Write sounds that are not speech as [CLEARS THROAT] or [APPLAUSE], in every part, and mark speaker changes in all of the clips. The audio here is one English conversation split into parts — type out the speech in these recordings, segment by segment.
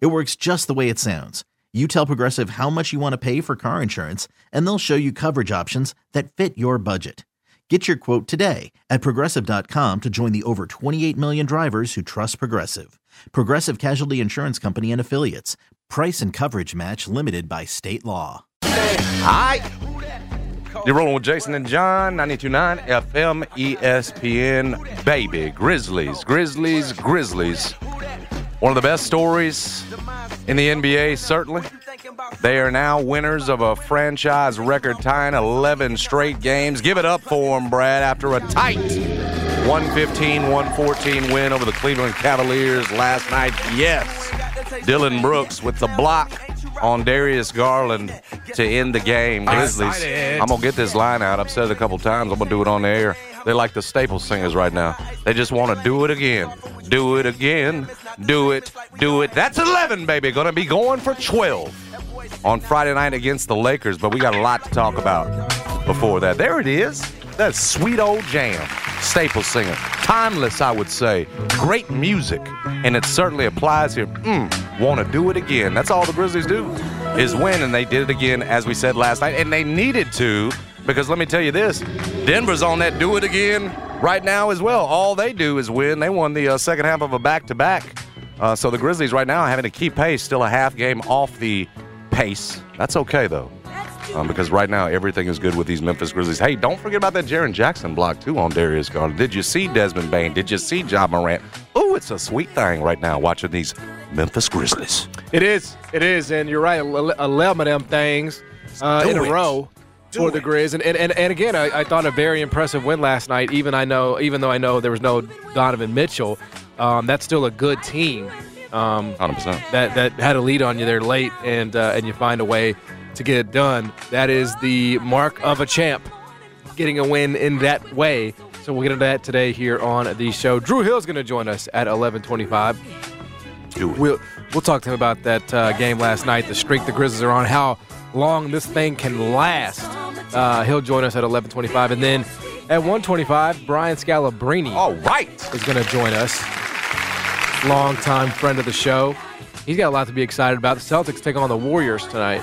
Speaker 1: It works just the way it sounds. You tell Progressive how much you want to pay for car insurance, and they'll show you coverage options that fit your budget. Get your quote today at progressive.com to join the over 28 million drivers who trust Progressive. Progressive Casualty Insurance Company and Affiliates. Price and coverage match limited by state law.
Speaker 2: Hi. You're rolling with Jason and John, 929 FM ESPN. Baby, Grizzlies, Grizzlies, Grizzlies. One of the best stories in the NBA, certainly. They are now winners of a franchise record tying 11 straight games. Give it up for them, Brad, after a tight 115 114 win over the Cleveland Cavaliers last night. Yes, Dillon Brooks with the block on Darius Garland to end the game. Grizzlies. I'm going to get this line out. I've said it a couple times. I'm going to do it on the air. They're like the staple singers right now. They just want to do it again. Do it again. Do it. Do it. That's 11, baby. Going to be going for 12 on Friday night against the Lakers, but we got a lot to talk about before that. There it is. That sweet old jam. Staple singer. Timeless, I would say. Great music. And it certainly applies here. Mm, want to do it again. That's all the Grizzlies do is win, and they did it again, as we said last night, and they needed to because let me tell you this Denver's on that do it again right now as well. All they do is win. They won the uh, second half of a back to back. So the Grizzlies right now having to keep pace, still a half game off the pace. That's okay, though. Um, because right now everything is good with these Memphis Grizzlies. Hey, don't forget about that Jaren Jackson block too on Darius Garland. Did you see Desmond Bane? Did you see Ja Morant? Oh, it's a sweet thing right now watching these Memphis Grizzlies.
Speaker 3: It is. It is. And you're right. 11 of them things uh, in a
Speaker 2: it.
Speaker 3: row for the Grizz. And, and, and, and again, I, I, thought a very impressive win last night. Even I know, even though I know there was no Donovan Mitchell, um, that's still a good team. Um,
Speaker 2: 100%.
Speaker 3: That that had a lead on you there late, and uh, and you find a way to get it done. That is the mark of a champ, getting a win in that way. So we'll get into that today here on the show. Drew Hill's going to join us at 11:25.
Speaker 2: Do it.
Speaker 3: We'll we'll talk to him about that uh, game last night, the streak the Grizzlies are on, how long this thing can last. Uh, he'll join us at 11:25, and then at 1:25, Brian Scalabrine
Speaker 2: All right.
Speaker 3: is going to join us. Longtime friend of the show. He's got a lot to be excited about. The Celtics take on the Warriors tonight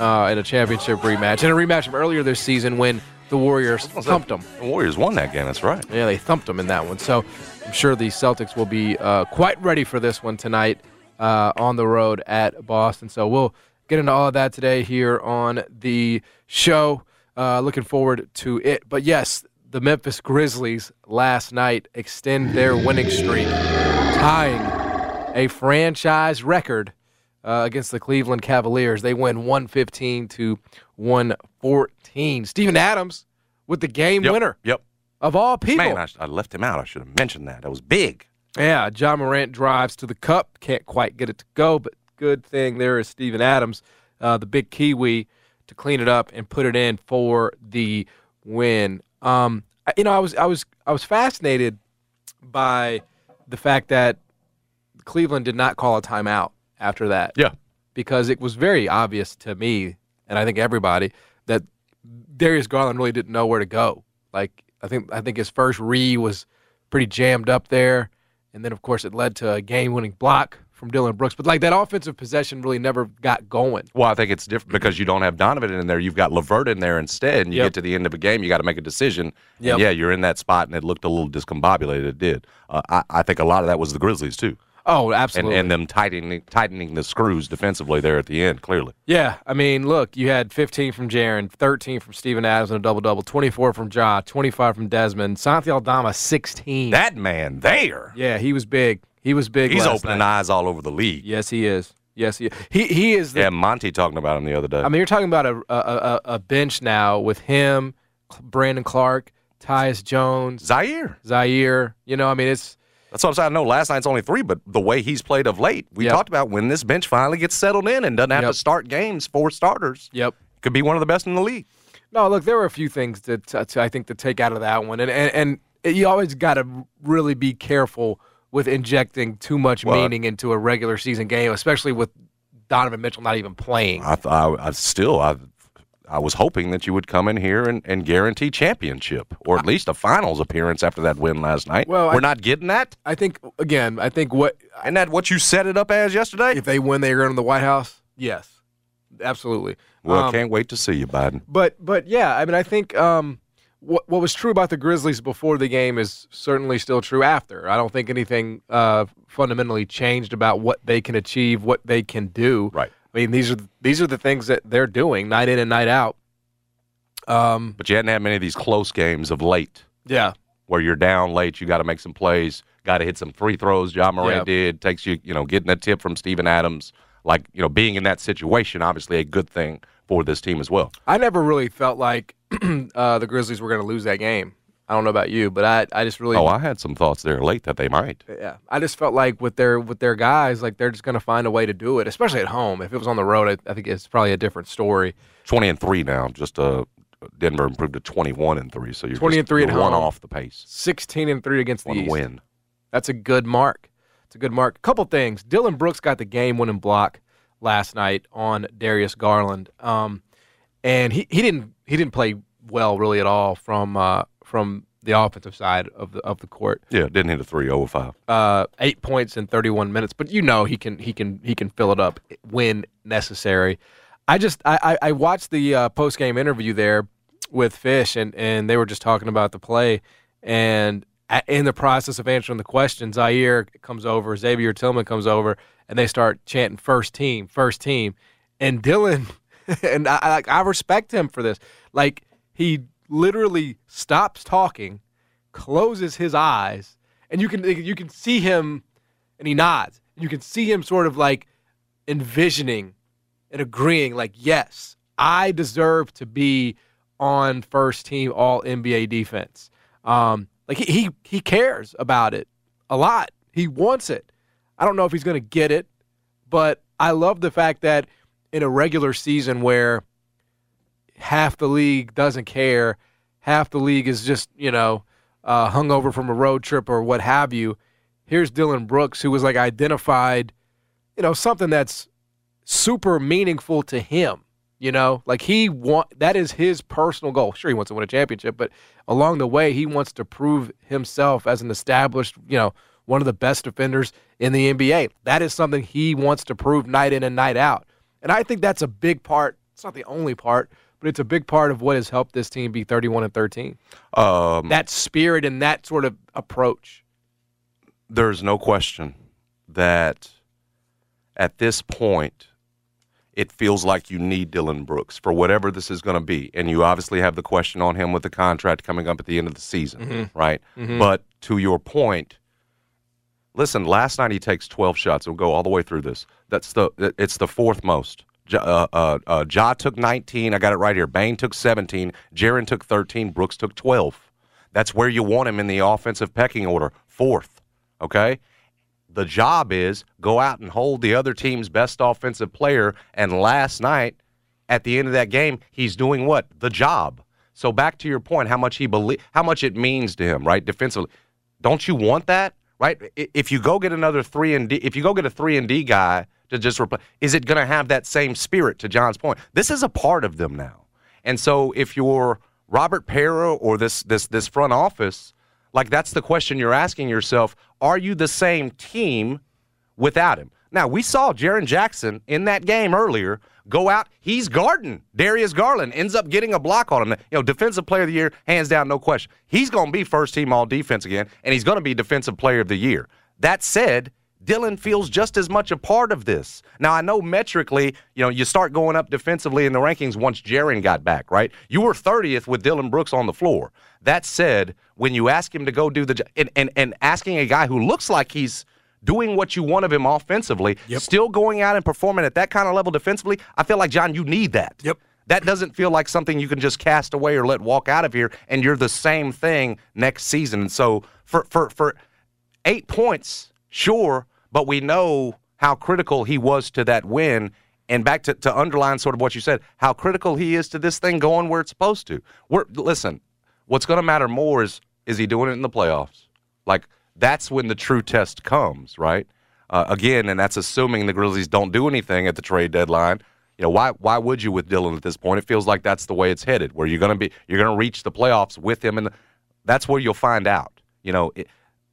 Speaker 3: uh, in a championship rematch, and a rematch from earlier this season when the Warriors thumped them.
Speaker 2: The Warriors won that game. That's right.
Speaker 3: Yeah, they thumped them in that one. So I'm sure the Celtics will be uh, quite ready for this one tonight uh, on the road at Boston. So we'll get into all of that today here on the show. Uh, looking forward to it. But yes, the Memphis Grizzlies last night extend their winning streak, tying a franchise record uh, against the Cleveland Cavaliers. They win 115 to 114. Steven Adams with the game
Speaker 2: Yep.
Speaker 3: winner
Speaker 2: Yep.
Speaker 3: of all people.
Speaker 2: Man, I, I left him out. I should have mentioned that. That was big.
Speaker 3: Yeah, Ja Morant drives to the cup, can't quite get it to go, but good thing there is Steven Adams, uh, the big Kiwi, to clean it up and put it in for the win. Um, you know, I was I was I was fascinated by the fact that Cleveland did not call a timeout after that.
Speaker 2: Yeah.
Speaker 3: because it was very obvious to me, and I think everybody, that Darius Garland really didn't know where to go. Like I think I think his first re was pretty jammed up there, and then of course it led to a game-winning block from Dillon Brooks. But like that offensive possession really never got going.
Speaker 2: Well, I think it's different because you don't have Donovan in there. You've got LeVert in there instead, and you
Speaker 3: Yep.
Speaker 2: get to the end of a game, you got to make a decision.
Speaker 3: Yep.
Speaker 2: Yeah, you're in that spot, and it looked a little discombobulated. It did. Uh, I, I think a lot of that was the Grizzlies too,
Speaker 3: Oh,
Speaker 2: and
Speaker 3: absolutely.
Speaker 2: and them tightening tightening the screws defensively there at the end. Clearly,
Speaker 3: Yeah, I mean, look, you had 15 from Jaren, 13 from Steven Adams in a double double, 24 from Ja, 25 from Desmond, Santi Aldama 16.
Speaker 2: that man there,
Speaker 3: yeah, he was big. He was big.
Speaker 2: he's opening
Speaker 3: night.
Speaker 2: eyes all over the league.
Speaker 3: Yes, he is. Yes, he he he is. The,
Speaker 2: Yeah, Monty talking about him the other day.
Speaker 3: I mean, you're talking about a, a a a bench now with him, Brandon Clarke, Tyus Jones,
Speaker 2: Ziaire.
Speaker 3: Ziaire. You know, I mean, it's
Speaker 2: That's what I'm saying. I know last night's only three, but the way he's played of late, we
Speaker 3: Yep.
Speaker 2: talked about when this bench finally gets settled in and doesn't have
Speaker 3: Yep.
Speaker 2: to start games, four starters,
Speaker 3: Yep.
Speaker 2: could be one of the best in the league.
Speaker 3: No, look, there were a few things to I think to take out of that one, and and, and you always got to really be careful with injecting too much
Speaker 2: Well,
Speaker 3: meaning into a regular season game, especially with Donovan Mitchell not even playing.
Speaker 2: I, I, I still, I, I was hoping that you would come in here and, and guarantee championship or at least a finals appearance after that win last night.
Speaker 3: Well,
Speaker 2: we're not getting that.
Speaker 3: I think again, I think what
Speaker 2: and that what you set it up as yesterday?
Speaker 3: if they win, they're going to the White House. Yes, absolutely.
Speaker 2: well,
Speaker 3: Um,
Speaker 2: can't wait to see you, Biden.
Speaker 3: But but yeah, I mean, I think um, what what was true about the Grizzlies before the game is certainly still true after. I don't think anything uh, fundamentally changed about what they can achieve, what they can do.
Speaker 2: Right.
Speaker 3: I mean, these are these are the things that they're doing night in and night out. Um,
Speaker 2: But you hadn't had many of these close games of late.
Speaker 3: yeah,
Speaker 2: where you're down late, you got to make some plays, got to hit some free throws. Ja Morant
Speaker 3: Yeah.
Speaker 2: did. Takes you, you know, getting a tip from Steven Adams. Like, you know, being in that situation, obviously a good thing for this team as well.
Speaker 3: I never really felt like [CLEARS THROAT] uh, the Grizzlies were going to lose that game. I don't know about you, but I I just really
Speaker 2: Oh, I had some thoughts there late that they might.
Speaker 3: Yeah, I just felt like with their with their guys, like they're just going to find a way to do it, especially at home. If it was on the road, I, I think it's probably a different story.
Speaker 2: 20 and 3 now. Just uh, Denver improved to 21 and 3. So you're
Speaker 3: 20
Speaker 2: just-
Speaker 3: and three at
Speaker 2: you're one
Speaker 3: home.
Speaker 2: off the pace.
Speaker 3: Sixteen and three against the
Speaker 2: One
Speaker 3: East.
Speaker 2: win.
Speaker 3: That's a good mark. It's a good mark. Couple things. Dillon Brooks got the game-winning block last night on Darius Garland, um, and he, he didn't he didn't play well really at all from uh, from the offensive side of the of the court.
Speaker 2: Yeah, didn't hit a 3 over 5.
Speaker 3: uh, eight points in 31 minutes, but you know he can he can he can fill it up when necessary. I just I I, I watched the uh, post game interview there with Fish, and and they were just talking about the play, and in the process of answering the question, Ziaire comes over, Xavier Tillman comes over, and they start chanting first team, first team, and Dillon, [LAUGHS] and I I, I respect him for this, like he literally stops talking closes his eyes, and you can you can see him, and he nods. You can see him sort of like envisioning and agreeing, like, yes, I deserve to be on first team All NBA defense. Um, like he, he he cares about it a lot. He wants it. I don't know if he's going to get it, but I love the fact that in a regular season where half the league doesn't care, half the league is just you know uh, hungover from a road trip or what have you. Here's Dillon Brooks, who was like identified, you know, something that's super meaningful to him. You know, like he want that is his personal goal. Sure, he wants to win a championship, but along the way, he wants to prove himself as an established, you know, one of the best defenders in the NBA. That is something he wants to prove night in and night out. And I think that's a big part. It's not the only part, but it's a big part of what has helped this team be 31 and 13.
Speaker 2: Um,
Speaker 3: That spirit and that sort of approach.
Speaker 2: there's no question that at this point, it feels like you need Dillon Brooks for whatever this is going to be. And you obviously have the question on him with the contract coming up at the end of the season, right? But to your point, listen, last night he takes 12 shots. We'll go all the way through this. That's the it's the fourth most. Ja, uh, uh, uh, ja took 19. I got it right here. Bane took 17. Jaren took 13. Brooks took 12. That's where you want him in the offensive pecking order, fourth. Okay? The job is go out and hold the other team's best offensive player. And last night, at the end of that game, he's doing what? The job. So back to your point, how much he believe, how much it means to him, right? Defensively, don't you want that, right? If you go get another three and D, if you go get a three and D guy to just replace, is it going to have that same spirit? To John's point, this is a part of them now. And so if you're Robert Pera or this this this front office, like that's the question you're asking yourself: Are you the same team without him? Now we saw Jaren Jackson in that game earlier go out. He's guarding Darius Garland, ends up getting a block on him. You know, defensive player of the year, hands down, no question. He's going to be first team all defense again, and he's going to be defensive player of the year. That said, Dillon feels just as much a part of this. Now I know metrically, you know, you start going up defensively in the rankings once Jaren got back, right? You were 30th with Dillon Brooks on the floor. That said, when you ask him to go do the and and, and asking a guy who looks like he's doing what you want of him offensively, still going out and performing at that kind of level defensively, I feel like John, you need that.
Speaker 3: Yep.
Speaker 2: That doesn't feel like something you can just cast away or let walk out of here, and you're the same thing next season. And so for for for eight points, sure, but we know how critical he was to that win. And back to, to underline sort of what you said, how critical he is to this thing going where it's supposed to. We're, listen, what's going to matter more is is he doing it in the playoffs? Like that's when the true test comes, right? Uh, again, and that's assuming the Grizzlies don't do anything at the trade deadline. You know why? Why would you with Dillon at this point? It feels like that's the way it's headed. Where you're going to be, you're going to reach the playoffs with him, and that's where you'll find out. You know, it,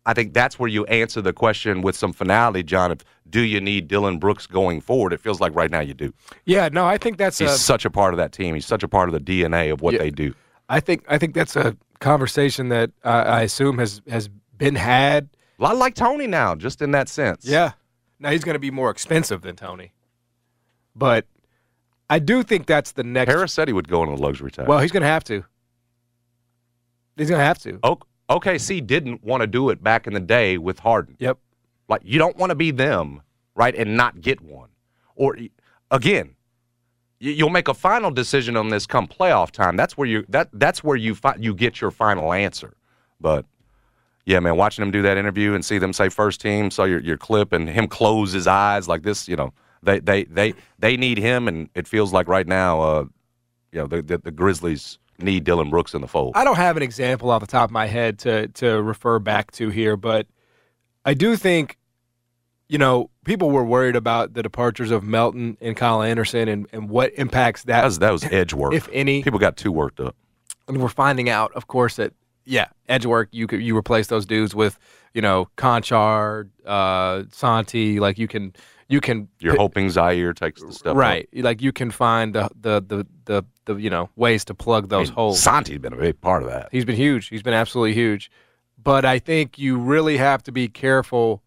Speaker 2: I think that's where you answer the question with some finality, John. Of do you need Dillon Brooks going forward? It feels like right now you do.
Speaker 3: Yeah, no, I think that's
Speaker 2: he's
Speaker 3: a,
Speaker 2: such a part of that team. He's such a part of the DNA of what
Speaker 3: Yeah.
Speaker 2: they do.
Speaker 3: I think I think that's a conversation that uh, I assume has has been had.
Speaker 2: A lot like Tony now, just in that sense.
Speaker 3: Yeah. Now he's going to be more expensive than Tony, but I do think that's the next.
Speaker 2: Harris said he would go on a luxury tax.
Speaker 3: Well, he's going to have to. He's going to have to.
Speaker 2: O- OKC didn't want to do it back in the day with Harden.
Speaker 3: Yep.
Speaker 2: Like you don't want to be them, right, and not get one. Or again, you- you'll make a final decision on this come playoff time. That's where you that that's where you fi- you get your final answer. But yeah, man, watching him do that interview and see them say first team, saw your your clip and him close his eyes like this, you know, they they they they need him, and it feels like right now, uh, you know, the the, the Grizzlies need Dillon Brooks in the fold.
Speaker 3: I don't have an example off the top of my head to to refer back to here, but I do think, you know, people were worried about the departures of Melton and Kyle Anderson and, and what impacts that,
Speaker 2: That was that was edge work.
Speaker 3: if any.
Speaker 2: People got too worked up.
Speaker 3: and we're finding out, of course, that yeah, edge work. You could you replace those dudes with, you know, Konchar, uh, Santi. Like you can you can
Speaker 2: You're hoping Ziaire takes the up.
Speaker 3: right. Like you can find the the the the, the you know ways to plug
Speaker 2: I
Speaker 3: those
Speaker 2: mean,
Speaker 3: holes.
Speaker 2: Santi's been a big part of that.
Speaker 3: He's been huge. He's been absolutely huge. But I think you really have to be careful.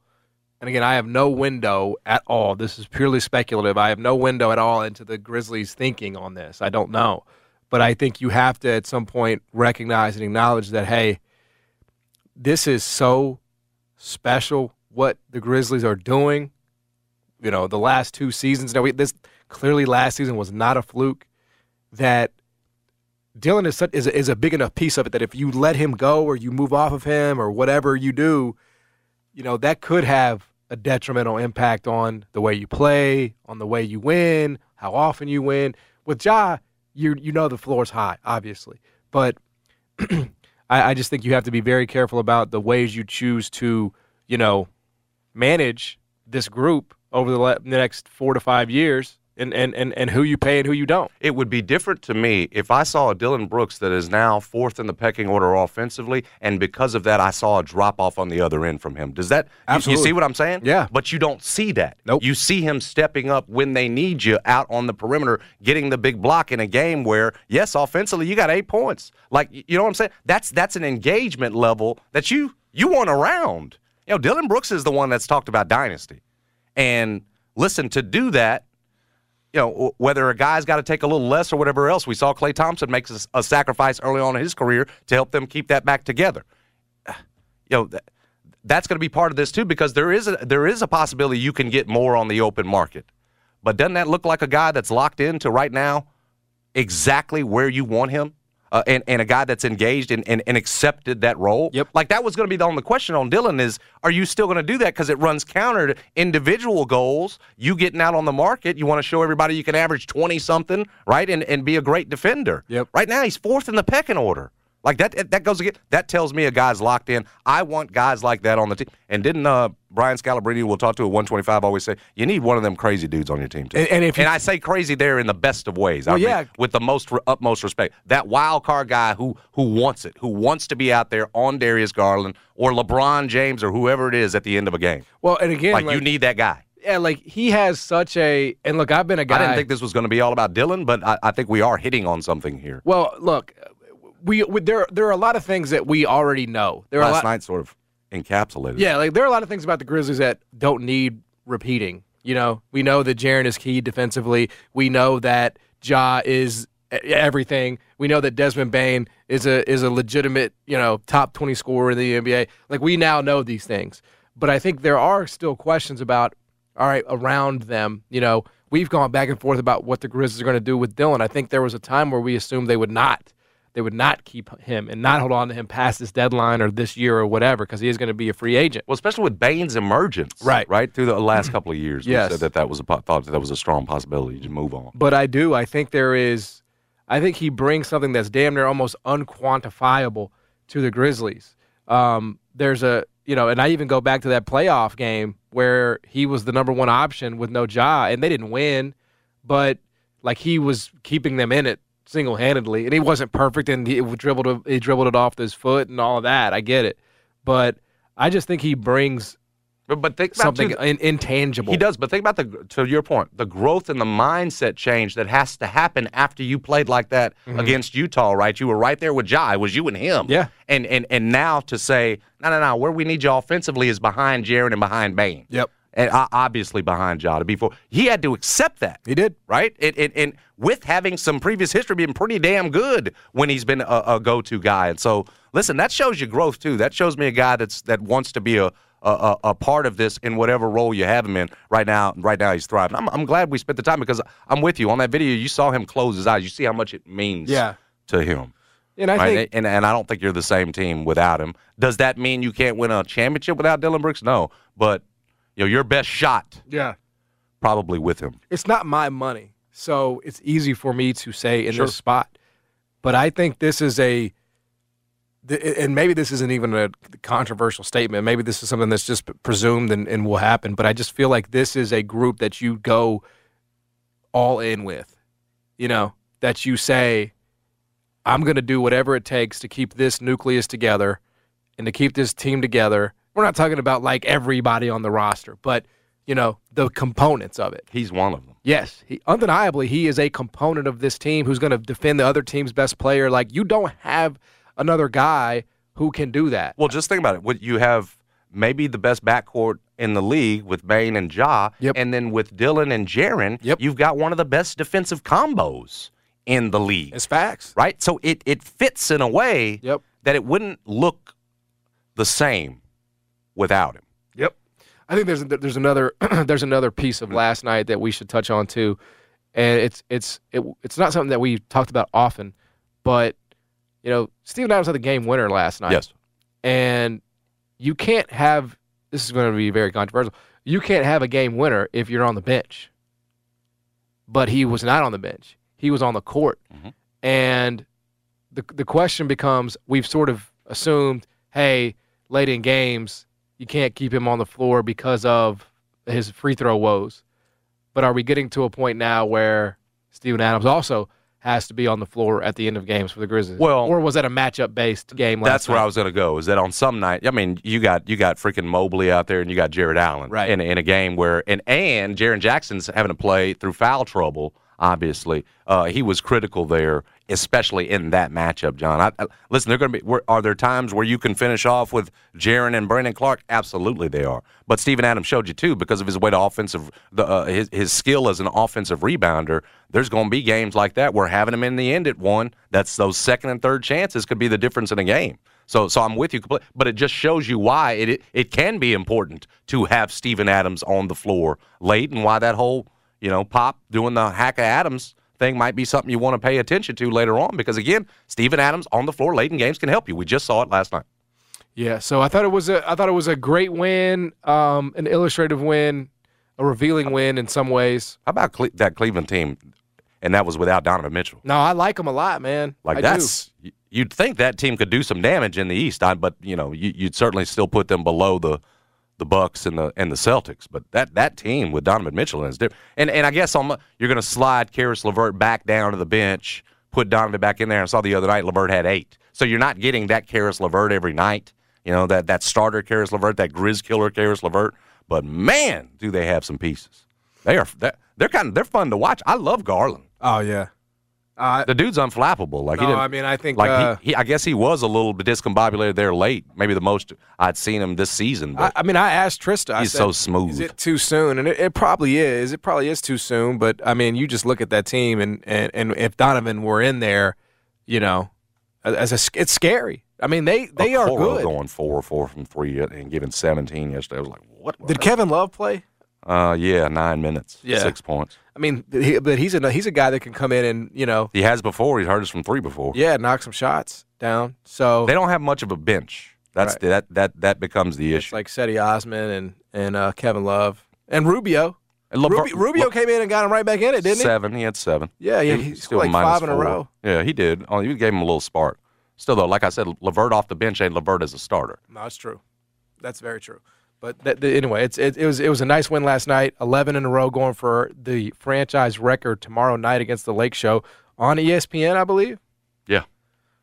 Speaker 3: And again, I have no window at all. This is purely speculative. I have no window at all into the Grizzlies' thinking on this. I don't know. But I think you have to, at some point, recognize and acknowledge that, hey, this is so special what the Grizzlies are doing. You know, the last two seasons. Now, we, this clearly last season was not a fluke. That Dillon is such, is a, is a big enough piece of it that if you let him go or you move off of him or whatever you do, you know that could have a detrimental impact on the way you play, on the way you win, how often you win. With Ja, you you know the floor's high, obviously, but [CLEARS THROAT] I, I just think you have to be very careful about the ways you choose to, you know, manage this group over the, le- the next four to five years, and, and and and who you pay and who you don't.
Speaker 2: It would be different to me if I saw a Dillon Brooks that is now fourth in the pecking order offensively, and because of that, I saw a drop off on the other end from him. Does that you- You, see what I'm saying?
Speaker 3: Yeah.
Speaker 2: But you don't see that.
Speaker 3: Nope.
Speaker 2: You see him stepping up when they need you out on the perimeter, getting the big block in a game where, yes, offensively you got eight points. Like you know what I'm saying? That's that's an engagement level that you you want around. You know, Dillon Brooks is the one that's talked about dynasty, and listen to do that you know, whether a guy's got to take a little less or whatever else. We saw Klay Thompson make a, a sacrifice early on in his career to help them keep that back together. Uh, you know, that, that's going to be part of this too because there is a there is a possibility you can get more on the open market. But doesn't that look like a guy that's locked into right now exactly where you want him? Uh, and, and a guy that's engaged and, and, and accepted that role.
Speaker 3: Yep.
Speaker 2: Like that was going to be the only question on Dillon is, are you still going to do that? Because it runs counter to individual goals. You getting out on the market, you want to show everybody you can average 20 something, right? And, and be a great defender.
Speaker 3: Yep.
Speaker 2: Right now, he's fourth in the pecking order. Like that, that goes again. That tells me a guy's locked in. I want guys like that on the team. And didn't uh, Brian Scalabrine, we'll talk to at 125, always say you need one of them crazy dudes on your team too.
Speaker 3: And- and if you-
Speaker 2: I say crazy there in the best of ways. I
Speaker 3: Well,
Speaker 2: mean,
Speaker 3: yeah.
Speaker 2: with the most utmost respect. That wild card guy who who wants it, who wants to be out there on Darius Garland or LeBron James or whoever it is at the end of a game.
Speaker 3: Well, and again,
Speaker 2: Like,
Speaker 3: like,
Speaker 2: you need that guy.
Speaker 3: yeah, like he has such a and look, I've been a guy.
Speaker 2: I didn't think this was going to be all about Dillon, but I, I think we are hitting on something here.
Speaker 3: Well, look, we, we there there are a lot of things that we already know. There
Speaker 2: Last
Speaker 3: lot,
Speaker 2: night sort of encapsulated.
Speaker 3: yeah, like there are a lot of things about the Grizzlies that don't need repeating. You know, we know that Jaren is key defensively. We know that Ja is everything. We know that Desmond Bane is a is a legitimate you know top twenty scorer in the NBA. Like we now know these things, but I think there are still questions about all right around them. You know, we've gone back and forth about what the Grizzlies are going to do with Dillon. I think there was a time where we assumed they would not. They would not keep him and not hold on to him past this deadline or this year or whatever because he is going to be a free agent.
Speaker 2: Well, especially with Bane's emergence,
Speaker 3: Right.
Speaker 2: Right through the last couple of years,
Speaker 3: Yes.
Speaker 2: said that that was a thought that, that was a strong possibility to move on.
Speaker 3: But I do. I think there is. I think he brings something that's damn near almost unquantifiable to the Grizzlies. Um, there's a you know, and I even go back to that playoff game where he was the number one option with no Ja, and they didn't win, but like he was keeping them in it single handedly, and he wasn't perfect, and he dribbled it- he dribbled it off his foot and all of that. I get it, but I just think he brings
Speaker 2: But, but think about
Speaker 3: something
Speaker 2: too,
Speaker 3: in, intangible.
Speaker 2: He does, but think about the to your point, the growth and the mindset change that has to happen after you played like that mm-hmm. against Utah, right? You were right there with Ja, It was you and him.
Speaker 3: Yeah.
Speaker 2: And and and now to say, no, no, no, where we need you offensively is behind Jaren and behind Bane.
Speaker 3: Yep.
Speaker 2: And obviously behind Jada before he had to accept that.
Speaker 3: He did.
Speaker 2: Right? It, it, and with having some previous history being pretty damn good when he's been a, a go to guy. And so, listen, that shows you growth, too. That shows me a guy that's that wants to be a, a, a, a part of this in whatever role you have him in right now. Right now, he's thriving. I'm, I'm glad we spent the time because I'm with you. On that video, you saw him close his eyes. You see how much it means
Speaker 3: Yeah.
Speaker 2: to him.
Speaker 3: And I
Speaker 2: right?
Speaker 3: think
Speaker 2: and, and I don't think you're the same team without him. Does that mean you can't win a championship without Dillon Brooks? No. But you know, your best shot
Speaker 3: yeah.
Speaker 2: probably with him.
Speaker 3: it's not my money, so it's easy for me to say in
Speaker 2: Sure.
Speaker 3: this spot. But I think this is a, and maybe this isn't even a controversial statement. Maybe this is something that's just presumed and, and will happen. But I just feel like this is a group that you go all in with. You know, that you say, I'm going to do whatever it takes to keep this nucleus together and to keep this team together. We're not talking about like everybody on the roster, but you know the components of it.
Speaker 2: He's one of them.
Speaker 3: Yes, he, undeniably, he is a component of this team who's going to defend the other team's best player. Like you don't have another guy who can do that.
Speaker 2: Well, just think about it. What you have maybe the best backcourt in the league with Bane and Ja,
Speaker 3: Yep.
Speaker 2: and then with Dillon and Jaren,
Speaker 3: Yep.
Speaker 2: you've got one of the best defensive combos in the league.
Speaker 3: It's facts.
Speaker 2: right? So it it fits in a way
Speaker 3: Yep.
Speaker 2: that it wouldn't look the same without him.
Speaker 3: Yep. I think there's there's another [CLEARS THROAT] there's another piece of last night that we should touch on too, and it's it's it, it's not something that we talked about often, but you know Steven Adams had the game winner last night.
Speaker 2: Yes.
Speaker 3: and you can't have this is going to be very controversial. You can't have a game winner if you're on the bench. But he was not on the bench. He was on the court.
Speaker 2: Mhm.
Speaker 3: And the the question becomes we've sort of assumed, hey, late in games, you can't keep him on the floor because of his free throw woes. But are we getting to a point now where Steven Adams also has to be on the floor at the end of games for the Grizzlies?
Speaker 2: Well-
Speaker 3: or was that a matchup based game
Speaker 2: That's where? I was going to go. Is that on some night? I mean, you got you got freaking Mobley out there, and you got Jarrett Allen,
Speaker 3: Right.
Speaker 2: In, in a game where and and Jaren Jackson's having to play through foul trouble. Obviously, uh, he was critical there, especially in that matchup. John, I, I, listen, they're going to be. Are there times where you can finish off with Jaren and Brandon Clarke? Absolutely, they are. But Steven Adams showed you too because of his way to offensive, the uh, his his skill as an offensive rebounder. There's going to be games like that where having him in the end at one, that's those second and third chances could be the difference in a game. So, so I'm with you, completely. but it just shows you why it, it it can be important to have Steven Adams on the floor late, and why that whole you know pop doing the hack of Adams thing might be something you want to pay attention to later on. Because again, Steven Adams on the floor late in games can help you. We just saw it last night.
Speaker 3: Yeah, so I thought it was a I thought it was a great win, um, an illustrative win, a revealing win in some ways.
Speaker 2: How about Cle- that Cleveland team? And that was without Donovan Mitchell.
Speaker 3: No, I like him a lot, man.
Speaker 2: Like
Speaker 3: I
Speaker 2: that's y- you'd think that team could do some damage in the East, I, but you know you, you'd certainly still put them below the the Bucks and the and the Celtics. But that that team with Donovan Mitchell is different. And and I guess the, you're going to slide Caris LeVert back down to the bench, put Donovan back in there. I saw the other night LeVert had eight, so you're not getting that Caris LeVert every night. You know that that starter Caris LeVert, that Grizz killer Caris LeVert. But man, do they have some pieces? They are they're, they're kind of they're fun to watch. I love Garland.
Speaker 3: Oh yeah. Uh,
Speaker 2: The dude's unflappable. Like he didn't,
Speaker 3: I mean I think
Speaker 2: like
Speaker 3: uh,
Speaker 2: he, he, I guess he was a little bit discombobulated there late. Maybe the most I'd seen him this season.
Speaker 3: I,
Speaker 2: But
Speaker 3: I mean I asked Trista. I
Speaker 2: he's
Speaker 3: said,
Speaker 2: so smooth.
Speaker 3: Is it too soon? And it, it probably is. It probably is too soon. But I mean, you just look at that team, and and, and if Donovan were in there, you know, as a, it's scary. I mean, they they are good.
Speaker 2: going four or four from three and giving seventeen yesterday. I was like, what?
Speaker 3: Did Kevin Love play?
Speaker 2: Uh, yeah, nine minutes,
Speaker 3: Yeah.
Speaker 2: six points.
Speaker 3: I mean, he, but he's a he's a guy that can come in and you know,
Speaker 2: He has before. He's hurt us from three before.
Speaker 3: yeah, knock some shots down. So
Speaker 2: They don't have much of a bench. That's
Speaker 3: Right.
Speaker 2: the, that that that becomes the
Speaker 3: it's
Speaker 2: issue.
Speaker 3: like Cedi Osman and and uh, Kevin Love and Rubio.
Speaker 2: And
Speaker 3: Rubio, Rubio came in and got him right back in it, didn't he?
Speaker 2: seven. He had seven.
Speaker 3: Yeah, yeah,
Speaker 2: He
Speaker 3: scored like
Speaker 2: minus
Speaker 3: five in a
Speaker 2: four.
Speaker 3: row.
Speaker 2: Yeah, he did. Oh, you gave him a little spark. Still though, like I said, Levert off the bench ain't Levert as a starter.
Speaker 3: No, that's true. That's very true. But anyway, it's it, it was it was a nice win last night. Eleven in a row, going for the franchise record tomorrow night against the Lake Show on ESPN, I believe.
Speaker 2: Yeah,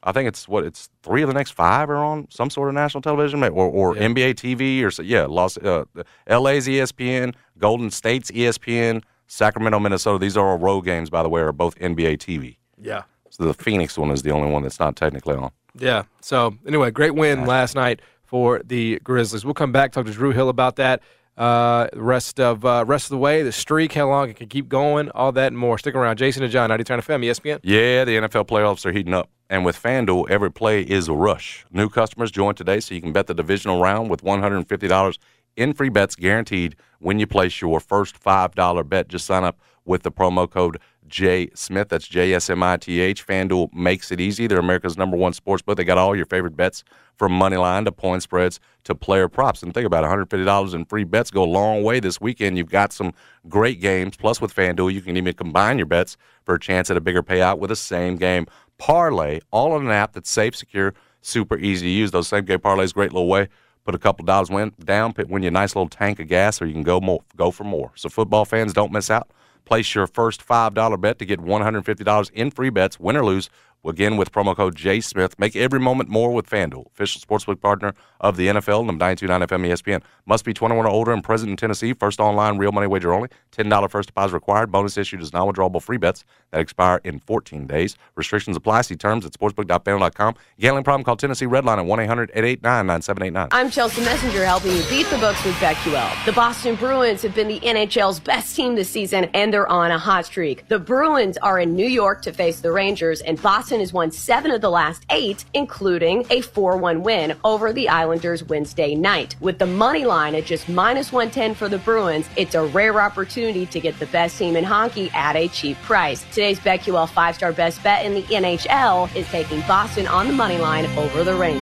Speaker 2: I think it's what it's three of the next five are on some sort of national television, or, or
Speaker 3: Yeah.
Speaker 2: NBA TV, or so, yeah, Los uh, LA's ESPN, Golden State's ESPN, Sacramento, Minnesota. These are all road games, by the way, are both NBA TV.
Speaker 3: Yeah.
Speaker 2: So the Phoenix one is the only one that's not technically on.
Speaker 3: Yeah. So anyway, great win last night for the Grizzlies. We'll come back talk to Drew Hill about that. Uh, rest of uh, rest of the way, the streak, how long it can keep going, all that and more. Stick around, Jason and John, 90 Turn FM, ESPN.
Speaker 2: Yeah, the NFL playoffs are heating up. And with FanDuel, every play is a rush. New customers join today so you can bet the divisional round with $150 in free bets guaranteed when you place your first $5 bet. Just sign up with the promo code J Smith. That's J S M I T H. FanDuel makes it easy. They're America's number one sports book. They got all your favorite bets from money line to point spreads to player props. And think about it, $150 in free bets go a long way this weekend. You've got some great games. Plus, with FanDuel, you can even combine your bets for a chance at a bigger payout with a same game parlay, all on an app that's safe, secure, super easy to use. Those same game parlays, great little way. Put a couple dollars down, win you a nice little tank of gas, or you can go more, go for more. So football fans, don't miss out. Place your first five dollar bet to get one hundred fifty dollars in free bets, win or lose. Again with promo code J Smith. Make every moment more with FanDuel, official sportsbook partner of the NFL. Number 929 FM ESPN. Must be 21 or older and present in Tennessee. First online, real money wager only. $10 first deposit required. Bonus issued is non withdrawable free bets that expire in 14 days. Restrictions apply. See terms at sportsbook.fanduel.com. Gambling problem? Call Tennessee Redline at 1 800 889 9789.
Speaker 4: I'm Chelsea Messenger helping you beat the books with BetQL. The Boston Bruins have been the NHL's best team this season and they're on a hot streak. The Bruins are in New York to face the Rangers and Boston has won seven of the last eight, including a 4-1 win over the Islanders Wednesday night. With the money line at just minus 110 for the Bruins, it's a rare opportunity to get the best team in hockey at a cheap price. Today's BetQL five-star best bet in the NHL is taking Boston on the money line over the Rangers.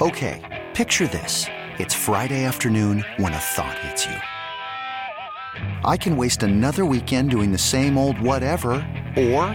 Speaker 5: Okay, picture this. It's Friday afternoon when a thought hits you. I can waste another weekend doing the same old whatever, or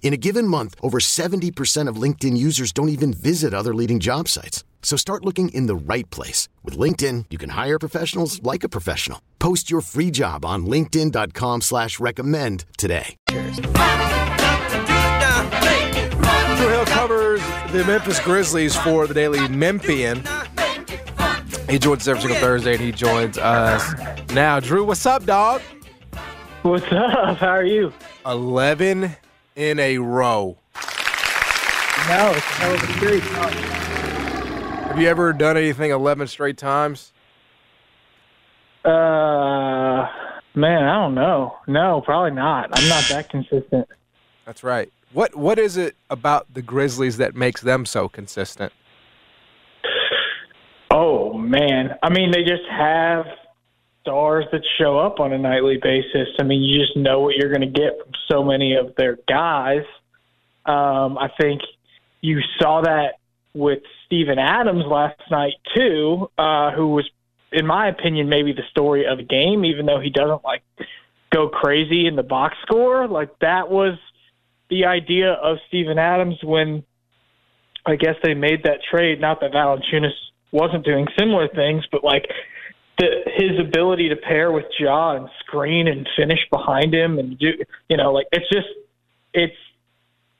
Speaker 6: In a given month, over 70% of LinkedIn users don't even visit other leading job sites. So start looking in the right place. With LinkedIn, you can hire professionals like a professional. Post your free job on linkedin.com slash recommend today.
Speaker 3: Drew Hill covers the Memphis Grizzlies for the Daily Memphian. He joins us every single Thursday, and he joins us now. Drew, what's up, dog?
Speaker 7: What's up? How are you?
Speaker 3: 11 in a row.
Speaker 7: No, it's a hell of a series.
Speaker 3: Have you ever done anything 11 straight times?
Speaker 7: Uh, man, I don't know. No, probably not. I'm not that consistent.
Speaker 3: That's right. What What is it about the Grizzlies that makes them so consistent?
Speaker 7: Oh man, I mean they just have stars that show up on a nightly basis. I mean you just know what you're going to get from so many of their guys. Um, I think you saw that with Steven Adams last night too, uh, who was, in my opinion, maybe the story of the game, even though he doesn't like go crazy in the box score. Like that was the idea of Steven Adams when I guess they made that trade. Not that Valanciunas wasn't doing similar things, but like the, his ability to pair with Ja and screen and finish behind him and do, you know, like it's just, it's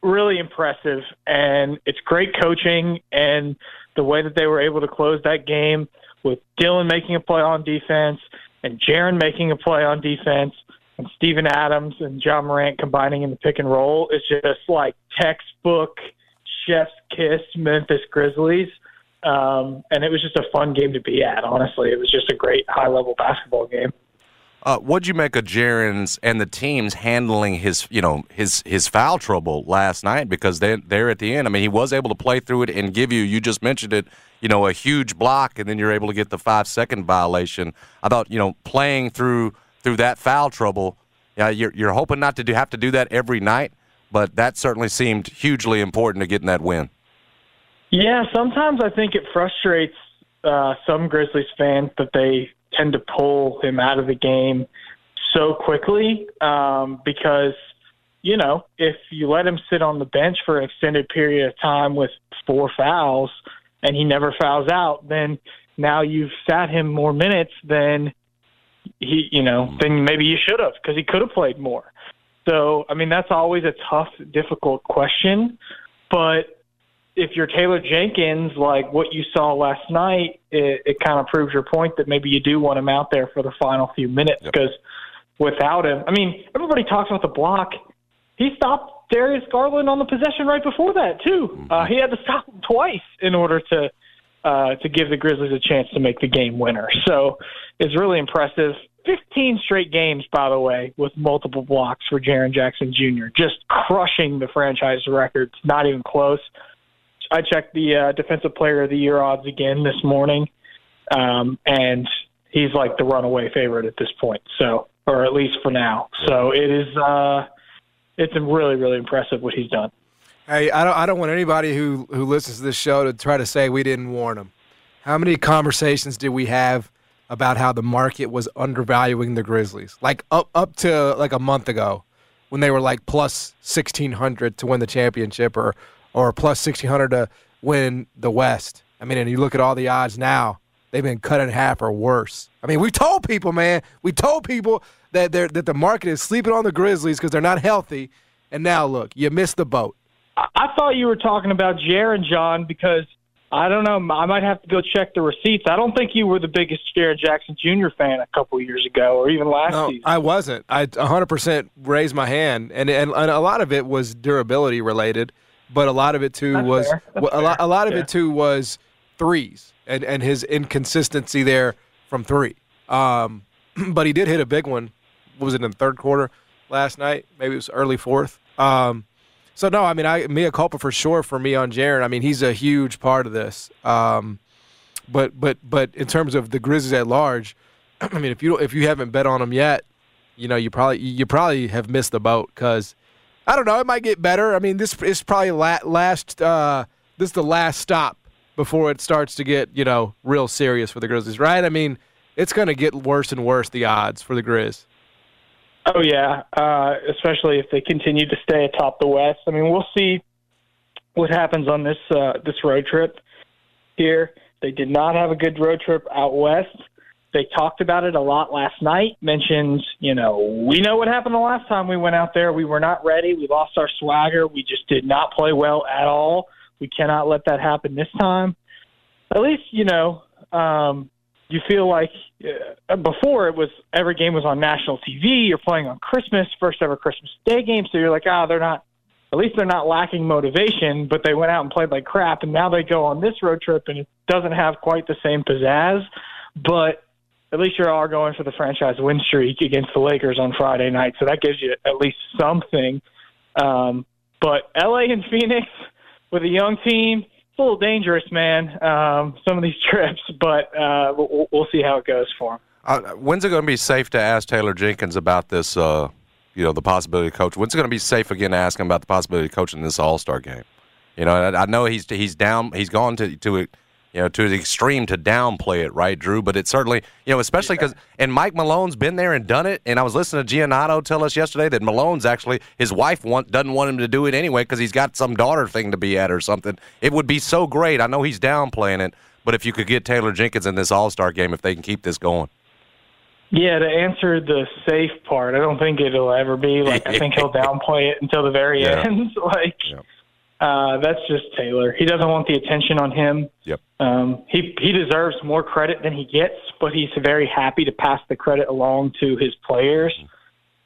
Speaker 7: really impressive and it's great coaching and the way that they were able to close that game with Dillon making a play on defense and Jaren making a play on defense and Steven Adams and Ja Morant combining in the pick and roll is just like textbook chef's kiss Memphis Grizzlies. Um, and it was just a fun game to be at. Honestly, it was just a great high level basketball game.
Speaker 2: Uh, what'd you make of Jaren's and the teams handling his, you know, his his foul trouble last night? Because they they're at the end. I mean, he was able to play through it and give you. You just mentioned it. You know, a huge block, and then you're able to get the five second violation. I thought, you know, playing through through that foul trouble. Yeah, you're you're hoping not to do, have to do that every night, but that certainly seemed hugely important to getting that win.
Speaker 7: Yeah, sometimes I think it frustrates uh, some Grizzlies fans that they tend to pull him out of the game so quickly um, because, you know, if you let him sit on the bench for an extended period of time with four fouls and he never fouls out, then now you've sat him more minutes than he, you know, than maybe you should have because he could have played more. So, I mean, that's always a tough, difficult question. But if you're Taylor Jenkins, like what you saw last night, it, it kind of proves your point that maybe you do want him out there for the final few minutes
Speaker 2: Yep.
Speaker 7: because without him, I mean, everybody talks about the block. He stopped Darius Garland on the possession right before that too. Uh, he had to stop him twice in order to uh, to give the Grizzlies a chance to make the game winner. So it's really impressive. 15 straight games, by the way, with multiple blocks for Jaren Jackson Jr. Just crushing the franchise records. Not even close. I checked the uh, Defensive Player of the Year odds again this morning, um, and he's like the runaway favorite at this point. So, or at least for now. So it is. Uh, it's really, really impressive what he's done.
Speaker 3: Hey, I don't. I don't want anybody who who listens to this show to try to say we didn't warn them. How many conversations did we have about how the market was undervaluing the Grizzlies? Like up up to like a month ago, when they were like plus sixteen hundred to win the championship, or or plus sixteen hundred to win the West. I mean, and you look at all the odds now; they've been cut in half or worse. I mean, we told people, man, we told people that they're, that the market is sleeping on the Grizzlies because they're not healthy, and now look, you missed the boat.
Speaker 7: I, I thought you were talking about Jaren John because I don't know. I might have to go check the receipts. I don't think you were the biggest Jaren Jackson Jr. fan a couple years ago, or even last
Speaker 3: No,
Speaker 7: season.
Speaker 3: I wasn't. I 100% raised my hand, and, and and a lot of it was durability related, but a lot of it too
Speaker 7: That's
Speaker 3: was. A lot. A lot of
Speaker 7: Yeah.
Speaker 3: it too was threes and and his inconsistency there from three. Um, [CLEARS THROAT] but he did hit a big one. Was it in the third quarter last night? Maybe it was early fourth. Um, so no, I mean, I mea culpa for sure for me on Jaren. I mean, he's a huge part of this. Um, but but but in terms of the Grizzlies at large, [CLEARS THROAT] I mean, if you if you haven't bet on them yet, you know you probably you probably have missed the boat because I don't know. It might get better. I mean, this is probably la- last. Uh, this is the last stop before it starts to get you know real serious for the Grizzlies, right? I mean, it's going to get worse and worse. The odds for the Grizz.
Speaker 7: Oh yeah, uh, especially if they continue to stay atop the West. I mean, we'll see what happens on this uh, this road trip here. They did not have a good road trip out west. They talked about it a lot last night. Mentioned, you know, we know what happened the last time we went out there. We were not ready. We lost our swagger. We just did not play well at all. We cannot let that happen this time. At least, you know, um, you feel like uh, before it was every game was on national TV. You're playing on Christmas, first ever Christmas Day game, so you're like, ah, they're not at least they're not lacking motivation, but they went out and played like crap, and now they go on this road trip and it doesn't have quite the same pizzazz, but at least you are going for the franchise win streak against the Lakers on Friday night, so that gives you at least something. Um, but LA and [LAUGHS] Phoenix with a young team, it's a little dangerous, man. Um, some of these [LAUGHS] trips, but uh, we'll, we'll see how it goes for them.
Speaker 2: Uh, when's it going to be safe to ask Taylor Jenkins about this? Uh, you know, the possibility of coach. When's it going to be safe again to ask him about the possibility of coaching this All Star game? You know, I, I know he's he's down. He's gone to to. You know, to the extreme to downplay it, right, Drew? But it's certainly, you know, especially because, and Mike Malone's been there and done it. And I was listening to Giannotto tell us yesterday that Malone's actually, his wife want, doesn't want him to do it anyway because he's got some daughter thing to be at or something. It would be so great. I know he's downplaying it, but if you could get Taylor Jenkins in this All Star game, if they can keep this going.
Speaker 7: Yeah, to answer the safe part, I don't think it'll ever be like I think he'll [LAUGHS] downplay it until the very
Speaker 2: Yeah.
Speaker 7: end. [LAUGHS] like
Speaker 2: Yep.
Speaker 7: Uh that's just Taylor. He doesn't want the attention on him.
Speaker 2: Yep.
Speaker 7: Um he he deserves more credit than he gets, but he's very happy to pass the credit along to his players.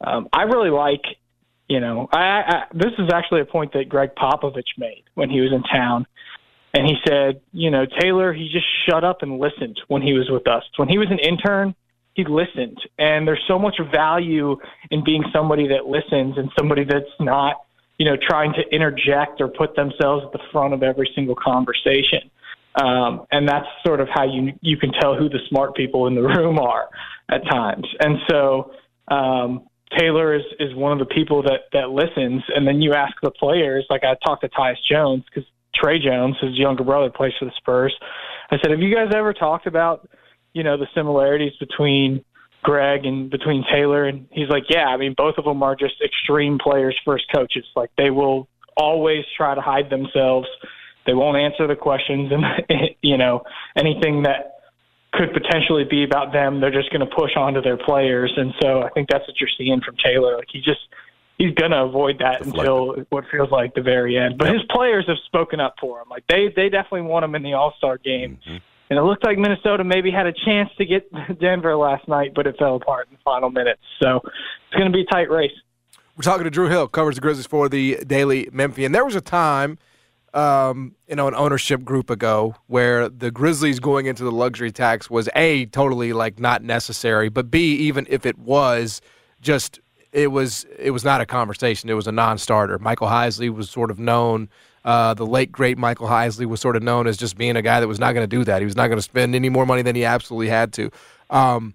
Speaker 7: Um I really like you know, I, I this is actually a point that Gregg Popovich made when he was in town. And he said, you know, Taylor, he just shut up and listened when he was with us. When he was an intern, he listened. And there's so much value in being somebody that listens and somebody that's not, you know, trying to interject or put themselves at the front of every single conversation. Um, and that's sort of how you you can tell who the smart people in the room are at times. And so um, Taylor is is one of the people that that listens. And then you ask the players, like I talked to Tyus Jones because Tre Jones, his younger brother, plays for the Spurs. I said, have you guys ever talked about you know the similarities between Gregg and between Taylor? And he's like, yeah. I mean, both of them are just extreme players, first coaches. Like they will always try to hide themselves. They won't answer the questions, and [LAUGHS] you know anything that could potentially be about them, they're just going to push onto their players. And so I think that's what you're seeing from Taylor. Like he just he's going to avoid that until what feels like the very end. But his players have spoken up for him. Like they they definitely want him in the All Star game. Mm-hmm. And it looked like Minnesota maybe had a chance to get [LAUGHS] Denver last night, but it fell apart in the final minutes. So it's going to be a tight race.
Speaker 3: We're talking to Drew Hill, covers the Grizzlies for the Daily Memphian. There was a time, um, you know, an ownership group ago where the Grizzlies going into the luxury tax was a totally like not necessary, but b even if it was, just it was it was not a conversation. It was a non-starter. Michael Heisley was sort of known. Uh, the late great Michael Heisley was sort of known as just being a guy that was not going to do that. He was not going to spend any more money than he absolutely had to. Um,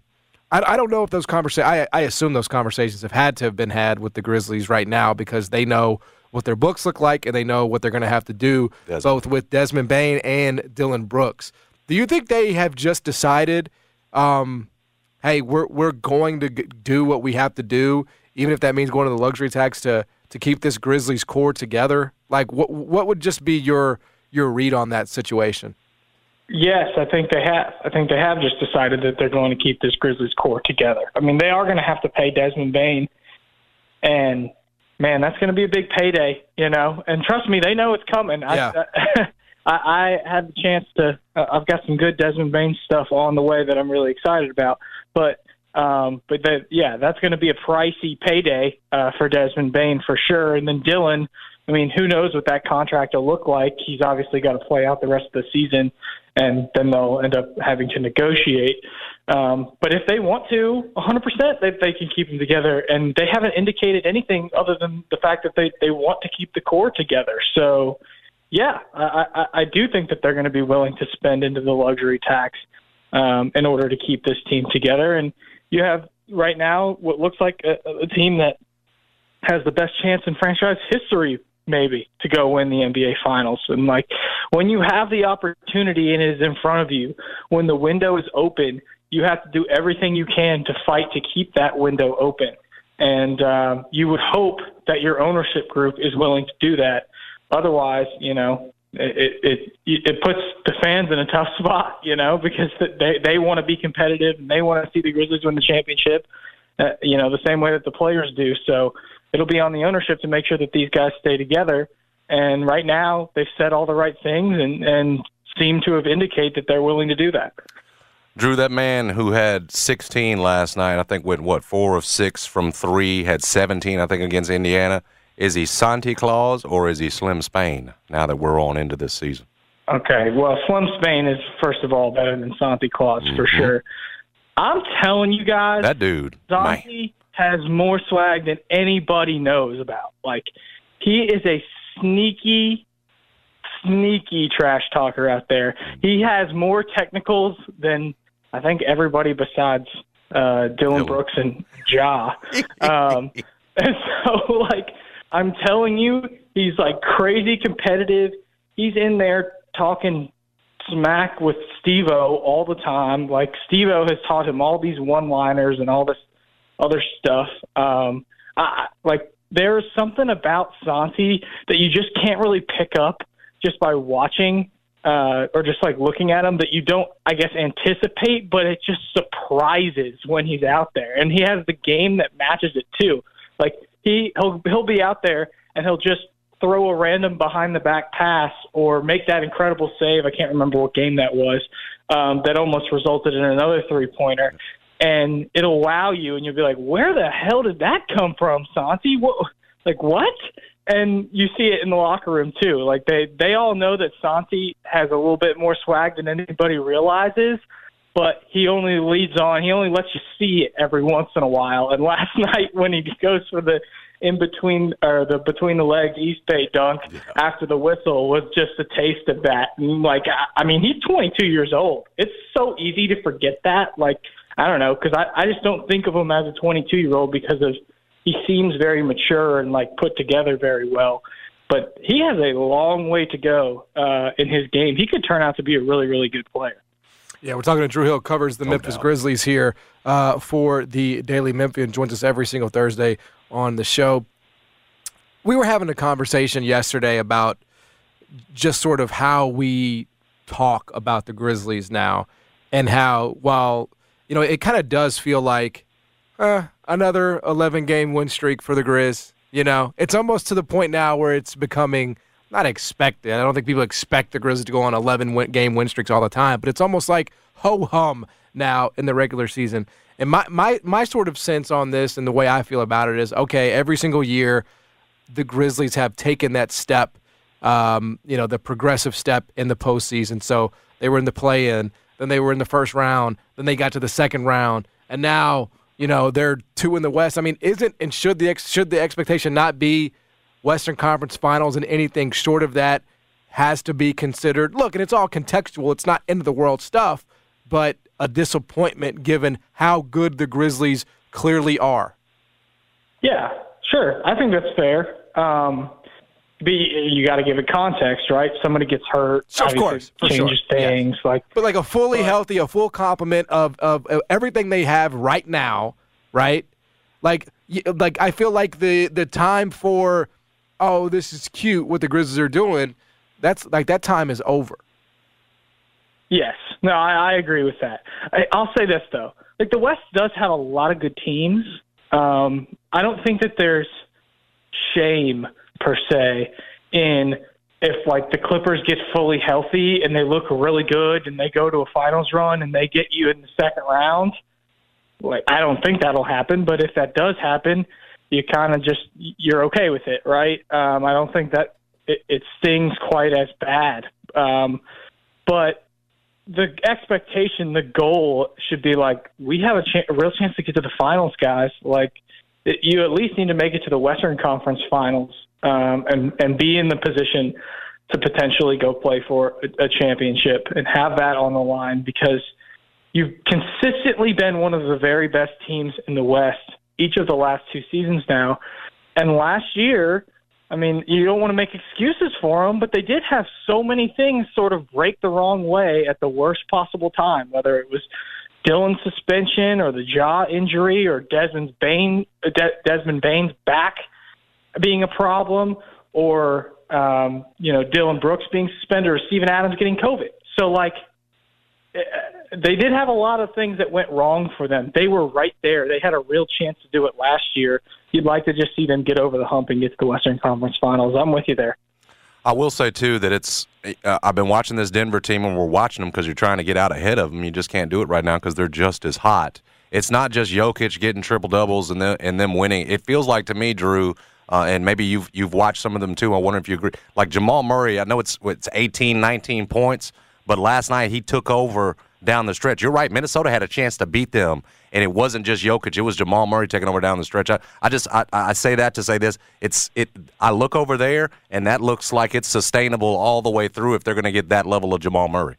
Speaker 3: I, I don't know if those conversations. I, I assume those conversations have had to have been had with the Grizzlies right now because they know what their books look like and they know what they're going to have to do
Speaker 2: Desmond.
Speaker 3: both with Desmond Bane and Dillon Brooks. Do you think they have just decided, um, hey, we're we're going to do what we have to do, even if that means going to the luxury tax to to keep this Grizzlies core together? Like, what what would just be your your read on that situation?
Speaker 7: Yes, I think they have. I think they have just decided that they're going to keep this Grizzlies core together. I mean, they are going to have to pay Desmond Bane, and man, that's going to be a big payday, you know. And trust me, they know it's coming.
Speaker 3: Yeah.
Speaker 7: I, [LAUGHS] I, I had the chance to. Uh, I've got some good Desmond Bane stuff on the way that I'm really excited about. But, um, but that, yeah, that's going to be a pricey payday uh, for Desmond Bane for sure. And then Dillon. I mean, who knows what that contract will look like? He's obviously got to play out the rest of the season, and then they'll end up having to negotiate. Um, but if they want to, 100%, they, they can keep them together. And they haven't indicated anything other than the fact that they, they want to keep the core together. So, yeah, I, I, I do think that they're going to be willing to spend into the luxury tax um, in order to keep this team together. And you have right now what looks like a, a team that has the best chance in franchise history maybe to go win the NBA finals. And like when you have the opportunity and it is in front of you, when the window is open, you have to do everything you can to fight to keep that window open. And um, you would hope that your ownership group is willing to do that. Otherwise, you know, it it it puts the fans in a tough [LAUGHS] spot, you know, because they they want to be competitive and they want to see the Grizzlies win the championship, uh, you know, the same way that the players do. So it'll be on the ownership to make sure that these guys stay together. And right now, they've said all the right things and and seem to have indicated that they're willing to do that.
Speaker 2: Drew, that man who had 16 last night, I think went what four of six from three, had 17, I think against Indiana. Is he Santi Claus or is he Slim Spain? Now that we're on into this season.
Speaker 7: Okay, well, Slim Spain is first of all better than Santi Claus mm-hmm. for sure. I'm telling you guys,
Speaker 2: that dude,
Speaker 7: Santi has more swag than anybody knows about. Like, he is a sneaky, sneaky trash talker out there. He has more technicals than I think everybody besides uh, Dillon Brooks and Ja. [LAUGHS] Um, and so, like, I'm telling you, he's like crazy competitive. He's in there talking smack with Steve-O all the time. Like Steve-O has taught him all these one-liners and all this other stuff. Um, I, like there's something about Santi that you just can't really pick up just by watching uh, or just like looking at him that you don't, I guess, anticipate, but it just surprises when he's out there, and he has the game that matches it too. Like he he'll he'll be out there and he'll just throw a random behind the back pass or make that incredible save. I can't remember what game that was. Um, that almost resulted in another three pointer. And it'll wow you, and you'll be like, "Where the hell did that come from, Santi? What? Like what?" And you see it in the locker room too. Like they they all know that Santi has a little bit more swag than anybody realizes, but he only leads on. He only lets you see it every once in a while. And [LAUGHS] last night when he goes for the in between or the between the legs East Bay dunk yeah. after the whistle was just a taste of that. And like I, I mean, he's 22 years old. It's so easy to forget that. Like I don't know because I I just don't think of him as a 22 year old because of he seems very mature and like put together very well. But he has a long way to go uh, in his game. He could turn out to be a really, really good player.
Speaker 3: Yeah, we're talking to Drew Hill, covers the no Memphis doubt. Grizzlies here uh, for the Daily Memphian, joins us every single Thursday on the show. We were having a conversation yesterday about just sort of how we talk about the Grizzlies now and how, while, you know, it kind of does feel like uh, another 11 game win streak for the Grizz. You know, it's almost to the point now where it's becoming not expected. I don't think people expect the Grizzlies to go on 11 win- game win streaks all the time, but it's almost like ho hum now in the regular season. And my, my, my sort of sense on this and the way I feel about it is okay, every single year the Grizzlies have taken that step, um, you know, the progressive step in the postseason. So they were in the play in, then they were in the first round, then they got to the second round, and now, you know, they're two in the West. I mean, isn't and should the ex, should the expectation not be Western Conference Finals and anything short of that has to be considered? Look, and it's all contextual. It's not end of the world stuff, but a disappointment given how good the Grizzlies clearly are.
Speaker 7: Yeah, sure. I think that's fair. Um, be you got to give it context, right? Somebody gets hurt,
Speaker 3: of course,
Speaker 7: changes
Speaker 3: sure.
Speaker 7: things.
Speaker 3: Yes.
Speaker 7: Like,
Speaker 3: but like a fully but, healthy, a full complement of, of of everything they have right now, right? Like, like I feel like the the time for, oh, this is cute what the Grizzlies are doing. That's like that time is over.
Speaker 7: Yes, no, I, I agree with that. I, I'll say this though, like the West does have a lot of good teams. Um, I don't think that there's shame per se in if like the Clippers get fully healthy and they look really good and they go to a finals run and they get you in the second round. Like I don't think that'll happen, but if that does happen, you kind of just you're okay with it, right? Um, I don't think that it, it stings quite as bad. Um, but the expectation, the goal should be like we have a, ch- a real chance to get to the finals, guys. Like it, you at least need to make it to the Western Conference Finals um, and and be in the position to potentially go play for a, championship and have that on the line because you've consistently been one of the very best teams in the West each of the last two seasons now. And last year, I mean, you don't want to make excuses for them, but they did have so many things sort of break the wrong way at the worst possible time, whether it was Dillon's suspension or the jaw injury or Desmond's Bane, De- Desmond Bane's back being a problem or, um, you know, Dillon Brooks being suspended or Steven Adams getting COVID. So, like, eh, they did have a lot of things that went wrong for them. They were right there. They had a real chance to do it last year you'd like to just see them get over the hump and get to the Western Conference Finals. I'm with you there.
Speaker 2: I will say too that it's. Uh, I've been watching this Denver team, and we're watching them because you're trying to get out ahead of them. You just can't do it right now because they're just as hot. It's not just Jokic getting triple doubles and and them winning. It feels like to me, Drew, uh, and maybe you've you've watched some of them too. I wonder if you agree. Like Jamal Murray, I know it's it's 18, 19 points, but last night he took over down the stretch. You're right. Minnesota had a chance to beat them, and it wasn't just Jokic. It was Jamal Murray taking over down the stretch. I, I just I, I say that to say this. It's it. I look over there, and that looks like it's sustainable all the way through if they're going to get that level of Jamal Murray.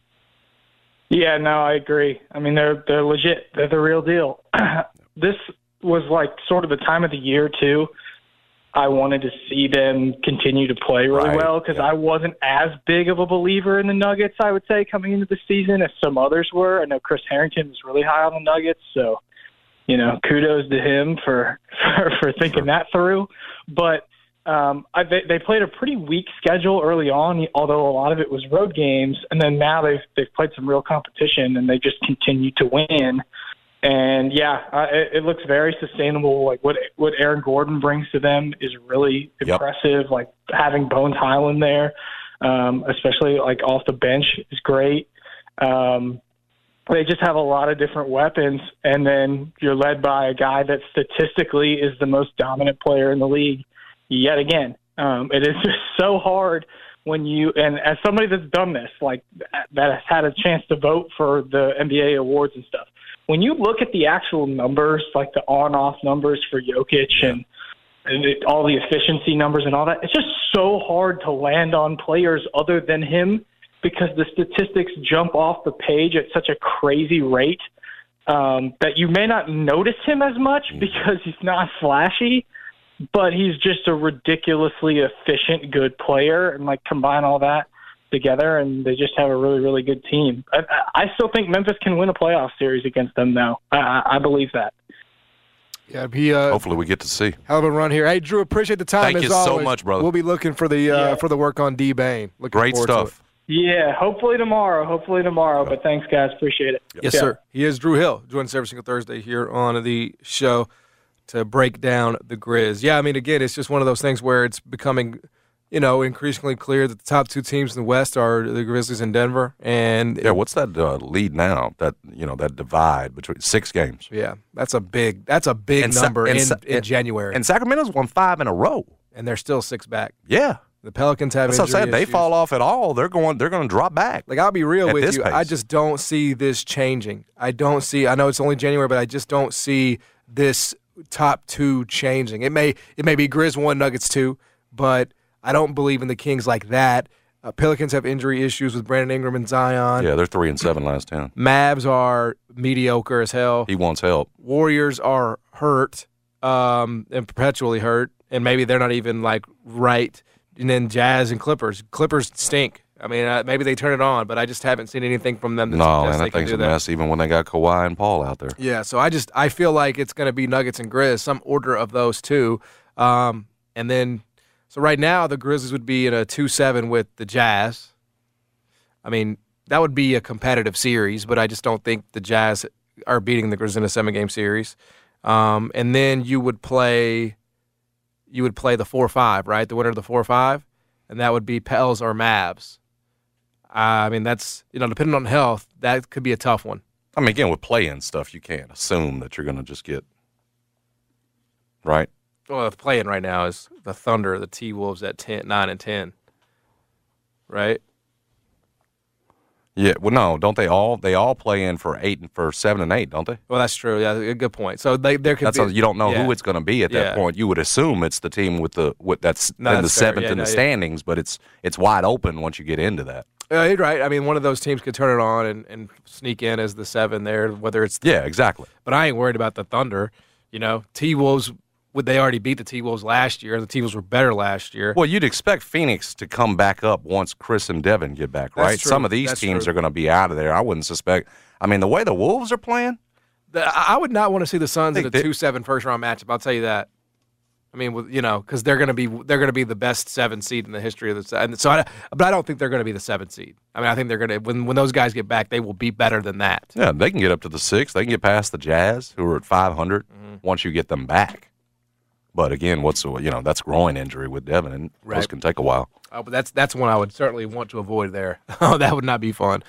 Speaker 7: Yeah, no, I agree. I mean, they're they're legit. They're the real deal. [CLEARS THROAT] this was like sort of the time of the year too. I wanted to see them continue to play really
Speaker 2: Right,
Speaker 7: well because
Speaker 2: yeah.
Speaker 7: I wasn't as big of a believer in the Nuggets. I would say coming into the season as some others were. I know Chris Herrington was really high on the Nuggets, so you know kudos to him for [LAUGHS] for, for thinking that through. But um, I, they, they played a pretty weak schedule early on, although a lot of it was road games, and then now they've they've played some real competition and they just continue to win. And yeah, uh, it, it looks very sustainable. Like what what Aaron Gordon brings to them is really
Speaker 2: Yep.
Speaker 7: impressive. Like having Bones Hyland there, um, especially like off the bench, is great. Um, they just have a lot of different weapons, and then you're led by a guy that statistically is the most dominant player in the league yet again. Um, it is just [LAUGHS] so hard when you and as somebody that's done this, like that has had a chance to vote for the NBA awards and stuff. When you look at the actual numbers, like the on-off numbers for Jokic and and it, all the efficiency numbers and all that, it's just so hard to land on players other than him because the statistics jump off the page at such a crazy rate um, that you may not notice him as much because he's not flashy but he's just a ridiculously efficient, good player, and like combine all that together, and they just have a really, really good team. I, I still think Memphis can win a playoff series against them, though. I, I I believe that.
Speaker 3: Yeah, be uh,
Speaker 2: Hopefully, we get to see.
Speaker 3: hell of a run here. Hey, Drew, appreciate the time.
Speaker 2: Thank
Speaker 3: as
Speaker 2: you so much, brother.
Speaker 3: We'll be looking for the uh,
Speaker 7: Yeah.
Speaker 3: for the work on D Bane. Looking
Speaker 2: Great stuff.
Speaker 7: Yeah, hopefully tomorrow. Hopefully tomorrow. But thanks, guys. Appreciate it.
Speaker 3: Yes,
Speaker 7: Yeah.
Speaker 3: sir. He is Drew Hill. Joins us every single Thursday here on the show to break down the Grizz. Yeah, I mean, again, it's just one of those things where it's becoming, you know, increasingly clear that the top two teams in the West are the Grizzlies and Denver. And
Speaker 2: Yeah, what's that uh, lead now? That you know that divide between six games.
Speaker 3: yeah, that's a big that's a big
Speaker 2: And
Speaker 3: number
Speaker 2: and
Speaker 3: in, in January,
Speaker 2: And Sacramento's won five in a row.
Speaker 3: and they're still six back.
Speaker 2: Yeah,
Speaker 3: The Pelicans have
Speaker 2: that's what I
Speaker 3: injury
Speaker 2: said. They fall off at all. They're going. They're going to drop back.
Speaker 3: Like I'll be real with you, I just don't see this changing. I don't see. I know it's only January, but I just don't see this top two changing. It may it may be Grizz one, Nuggets two, but I don't believe in the Kings like that. Uh, Pelicans have injury issues with Brandon Ingram and Zion.
Speaker 2: yeah, they're three and seven last ten.
Speaker 3: Mavs are mediocre as hell.
Speaker 2: He wants help.
Speaker 3: Warriors are hurt um, and perpetually hurt, and maybe they're not even like right. And then Jazz and Clippers. Clippers stink. I mean, uh, maybe they turn it on, but I just haven't seen anything from them that
Speaker 2: No,
Speaker 3: and
Speaker 2: I
Speaker 3: think
Speaker 2: that
Speaker 3: can
Speaker 2: thing's
Speaker 3: do
Speaker 2: a mess. Even when they got Kawhi and Paul out there.
Speaker 3: Yeah, so I just I feel like it's going to be Nuggets and Grizz, some order of those two, um, and then so right now the Grizzlies would be in a two seven with the Jazz. I mean that would be a competitive series, but I just don't think the Jazz are beating the Grizzlies in a seven game series. Um, and then you would play, you would play the four five, right? The winner of the four five, and that would be Pels or Mavs. I mean that's you know depending on health, that could be a tough one.
Speaker 2: I mean, again, with playing stuff, you can't assume that you're going to just get right.
Speaker 3: Well, the playing right now is the Thunder, the T Wolves at 10, 9 and 10. Right?
Speaker 2: Yeah. Well, no, don't they all? They all play in for eight and for seven and eight, don't they?
Speaker 3: Well, that's true. Yeah, good point. So they there could
Speaker 2: That's
Speaker 3: be
Speaker 2: a, you don't know
Speaker 3: yeah.
Speaker 2: who it's going to be at
Speaker 3: Yeah.
Speaker 2: that point. You would assume it's the team with the with that's
Speaker 3: No,
Speaker 2: in the
Speaker 3: fair.
Speaker 2: seventh
Speaker 3: Yeah,
Speaker 2: in
Speaker 3: no,
Speaker 2: the
Speaker 3: yeah.
Speaker 2: standings, but it's it's wide open once you get into that.
Speaker 3: Uh, you're right. I mean, one of those teams could turn it on and, and sneak in as the seven there, whether it's.
Speaker 2: Yeah, exactly.
Speaker 3: But I ain't worried about the Thunder. You know, T Wolves, would they already beat the T Wolves last year? The T Wolves were better last year.
Speaker 2: Well, you'd expect Phoenix to come back up once Chris and Devin get back, right? Some of these
Speaker 3: That's
Speaker 2: teams
Speaker 3: true.
Speaker 2: are going to be out of there. I wouldn't suspect. I mean, the way the Wolves are playing,
Speaker 3: The- I I would not want to see the Suns in a
Speaker 2: They- they-
Speaker 3: two seven first round matchup. I'll tell you that. I mean, with, you know, because they're going to be they're going to be the best seven seed in the history of the. And so, I, but I don't think they're going to be the seven seed. I mean, I think they're going to when when those guys get back, they will be better than that.
Speaker 2: yeah, they can get up to the six. They can get past the Jazz, who are at 500,
Speaker 3: Mm-hmm.
Speaker 2: once you get them back. But again, what's the- you know that's groin injury with Devin, and those can take a while.
Speaker 3: Oh, but that's that's one I would certainly want to avoid there. [LAUGHS] Oh, that would not be fun.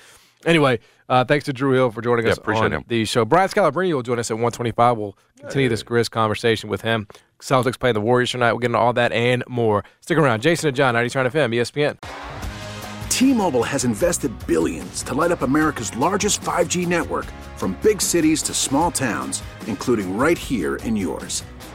Speaker 3: Anyway, uh, thanks to Drew Hill for joining
Speaker 2: Yeah,
Speaker 3: us
Speaker 2: appreciate
Speaker 3: on
Speaker 2: him.
Speaker 3: the show. Brian Scalabrine will join us at 125. We'll continue this Grizz conversation with him. Celtics playing the Warriors tonight. We'll get into all that and more. Stick around. Jason and John, 90 FM, ESPN.
Speaker 8: T-Mobile has invested billions to light up America's largest 5G network from big cities to small towns, including right here in yours.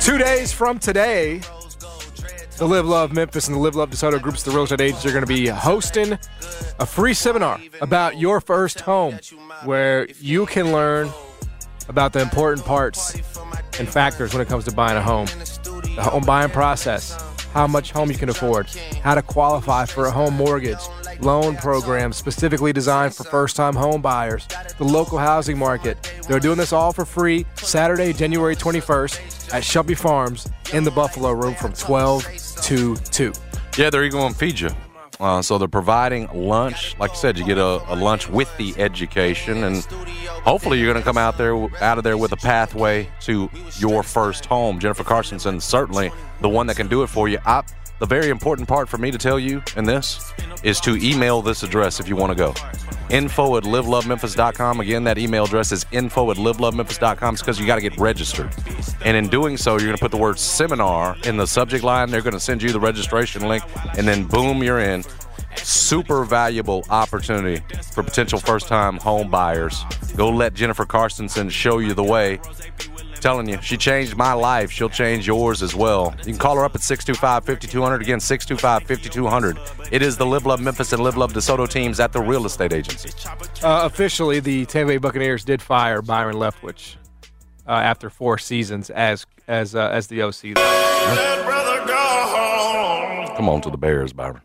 Speaker 3: Two days from today, the Live Love Memphis and the Live Love DeSoto groups, the real estate agents, are going to be hosting a free seminar about your first home where you can learn about the important parts and factors when it comes to buying a home, the home buying process, how much home you can afford, how to qualify for a home mortgage, loan programs specifically designed for first time home buyers, the local housing market. They're doing this all for free Saturday, January 21st at Shelby Farms in the Buffalo Room from 12 to 2.
Speaker 2: Yeah, they're even going to feed you. Uh, so they're providing lunch. Like I said, you get a, a lunch with the education, and hopefully you're going to come out there out of there with a pathway to your first home. Jennifer Carstensen, certainly the one that can do it for you. I, the very important part for me to tell you in this is to email this address if you want to go. Info at livelovememphis.com. Again, that email address is info at livelovememphis.com. It's because you got to get registered. And in doing so, you're going to put the word seminar in the subject line. They're going to send you the registration link, and then boom, you're in. Super valuable opportunity for potential first time home buyers. Go let Jennifer Carstensen show you the way. Telling you, she changed my life. She'll change yours as well. You can call her up at 625 5200. Again, 625 5200. It is the Live Love Memphis and Live Love DeSoto teams at the real estate agency.
Speaker 3: Uh, officially, the Tampa Bay Buccaneers did fire Byron Leftwich uh, after four seasons as as uh, as the OC.
Speaker 2: Come on to the Bears, Byron.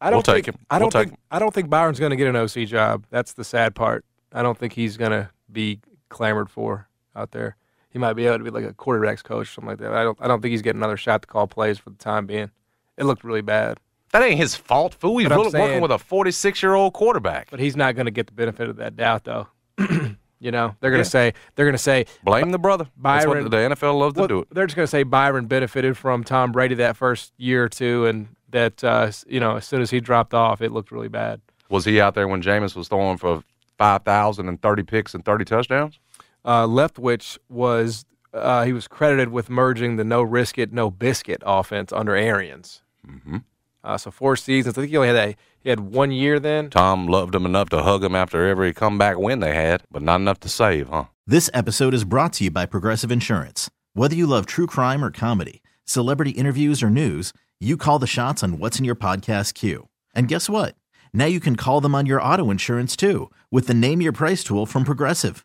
Speaker 3: I don't
Speaker 2: We'll take
Speaker 3: think,
Speaker 2: him.
Speaker 3: I don't
Speaker 2: We'll take
Speaker 3: think I don't think Byron's going to get an OC job. That's the sad part. I don't think he's going to be clamored for out there. He might be able to be like a quarterbacks coach or something like that. I don't I don't think he's getting another shot to call plays for the time being. It looked really bad.
Speaker 2: That ain't his fault, fool. He's
Speaker 3: But I'm
Speaker 2: working with a 46 year old quarterback.
Speaker 3: But he's not going to get the benefit of that doubt though. [CLEARS THROAT] you know, they're going
Speaker 2: Yeah.
Speaker 3: to say they're going to say
Speaker 2: Blame the brother. That's
Speaker 3: Byron-
Speaker 2: what the NFL loves to do it.
Speaker 3: They're just going to say Byron benefited from Tom Brady that first year or two, and that uh, you know as soon as he dropped off, it looked really bad.
Speaker 2: Was he out there when Jameis was throwing for 5,000 and 30 picks and 30 touchdowns?
Speaker 3: Uh, Leftwich was uh, he was credited with merging the no risk it no biscuit offense under Arians.
Speaker 2: Mm-hmm.
Speaker 3: Uh, so four seasons. I think he only had a, he had one year then.
Speaker 2: Tom loved him enough to hug him after every comeback win they had, but not enough to save, huh?
Speaker 1: This episode is brought to you by Progressive Insurance. Whether you love true crime or comedy, celebrity interviews or news, you call the shots on what's in your podcast queue. And guess what? Now you can call them on your auto insurance too with the Name Your Price tool from Progressive.